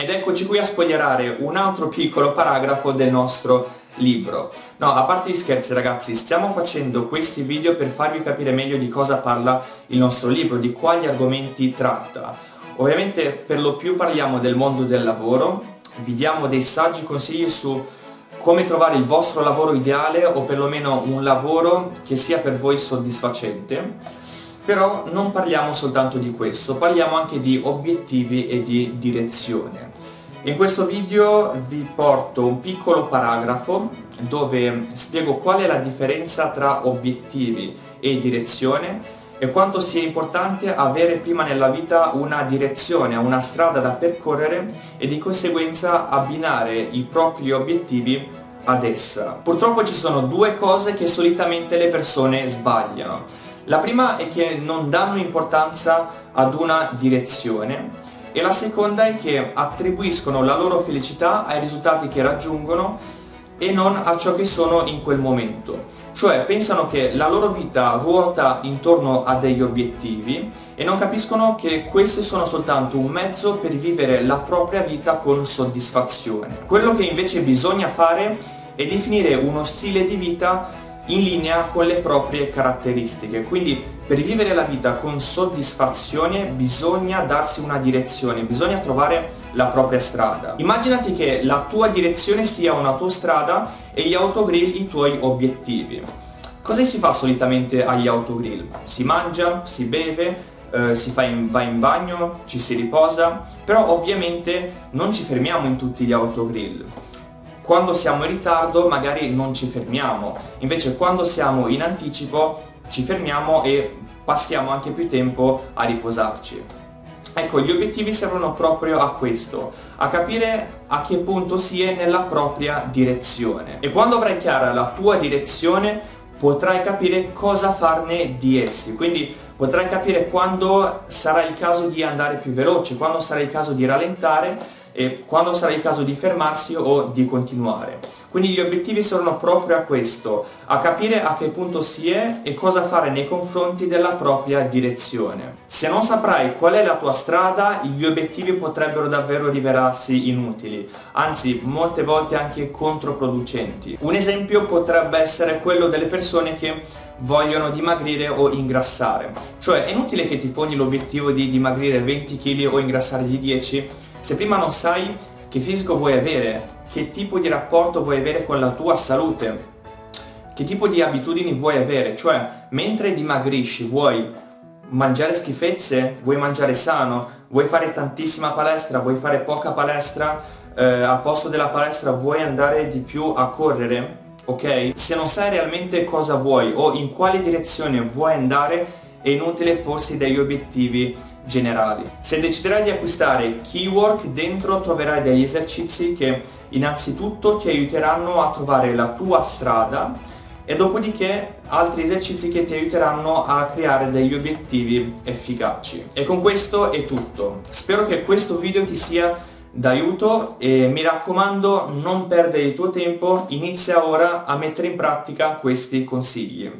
Ed eccoci qui a spogliarare un altro piccolo paragrafo del nostro libro. No, a parte gli scherzi ragazzi, stiamo facendo questi video per farvi capire meglio di cosa parla il nostro libro, di quali argomenti tratta. Ovviamente per lo più parliamo del mondo del lavoro, vi diamo dei saggi consigli su come trovare il vostro lavoro ideale o perlomeno un lavoro che sia per voi soddisfacente. Però non parliamo soltanto di questo, parliamo anche di obiettivi e di direzione. In questo video vi porto un piccolo paragrafo dove spiego qual è la differenza tra obiettivi e direzione e quanto sia importante avere prima nella vita una direzione, una strada da percorrere e di conseguenza abbinare i propri obiettivi ad essa. Purtroppo ci sono due cose che solitamente le persone sbagliano. La prima è che non danno importanza ad una direzione e la seconda è che attribuiscono la loro felicità ai risultati che raggiungono e non a ciò che sono in quel momento. Cioè pensano che la loro vita ruota intorno a degli obiettivi e non capiscono che questi sono soltanto un mezzo per vivere la propria vita con soddisfazione. Quello che invece bisogna fare è definire uno stile di vita in linea con le proprie caratteristiche. Quindi per vivere la vita con soddisfazione bisogna darsi una direzione, bisogna trovare la propria strada. Immaginati che la tua direzione sia un'autostrada e gli autogrill i tuoi obiettivi. Cosa si fa solitamente agli autogrill? Si mangia, si beve, eh, si fa in, va in bagno, ci si riposa, però ovviamente non ci fermiamo in tutti gli autogrill quando siamo in ritardo magari non ci fermiamo, invece quando siamo in anticipo ci fermiamo e passiamo anche più tempo a riposarci. Ecco, gli obiettivi servono proprio a questo, a capire a che punto si è nella propria direzione. E quando avrai chiara la tua direzione, potrai capire cosa farne di essi. Quindi potrai capire quando sarà il caso di andare più veloce, quando sarà il caso di rallentare e quando sarà il caso di fermarsi o di continuare. Quindi gli obiettivi servono proprio a questo, a capire a che punto si è e cosa fare nei confronti della propria direzione. Se non saprai qual è la tua strada, gli obiettivi potrebbero davvero rivelarsi inutili, anzi molte volte anche controproducenti. Un esempio potrebbe essere quello delle persone che vogliono dimagrire o ingrassare. Cioè è inutile che ti poni l'obiettivo di dimagrire 20 kg o ingrassare di 10 se prima non sai che fisico vuoi avere, che tipo di rapporto vuoi avere con la tua salute, che tipo di abitudini vuoi avere, cioè mentre dimagrisci vuoi mangiare schifezze, vuoi mangiare sano, vuoi fare tantissima palestra, vuoi fare poca palestra, eh, al posto della palestra vuoi andare di più a correre, ok? Se non sai realmente cosa vuoi o in quale direzione vuoi andare, è inutile porsi degli obiettivi generali. Se deciderai di acquistare Keywork, dentro troverai degli esercizi che innanzitutto ti aiuteranno a trovare la tua strada e dopodiché altri esercizi che ti aiuteranno a creare degli obiettivi efficaci. E con questo è tutto. Spero che questo video ti sia d'aiuto e mi raccomando non perdere il tuo tempo, inizia ora a mettere in pratica questi consigli.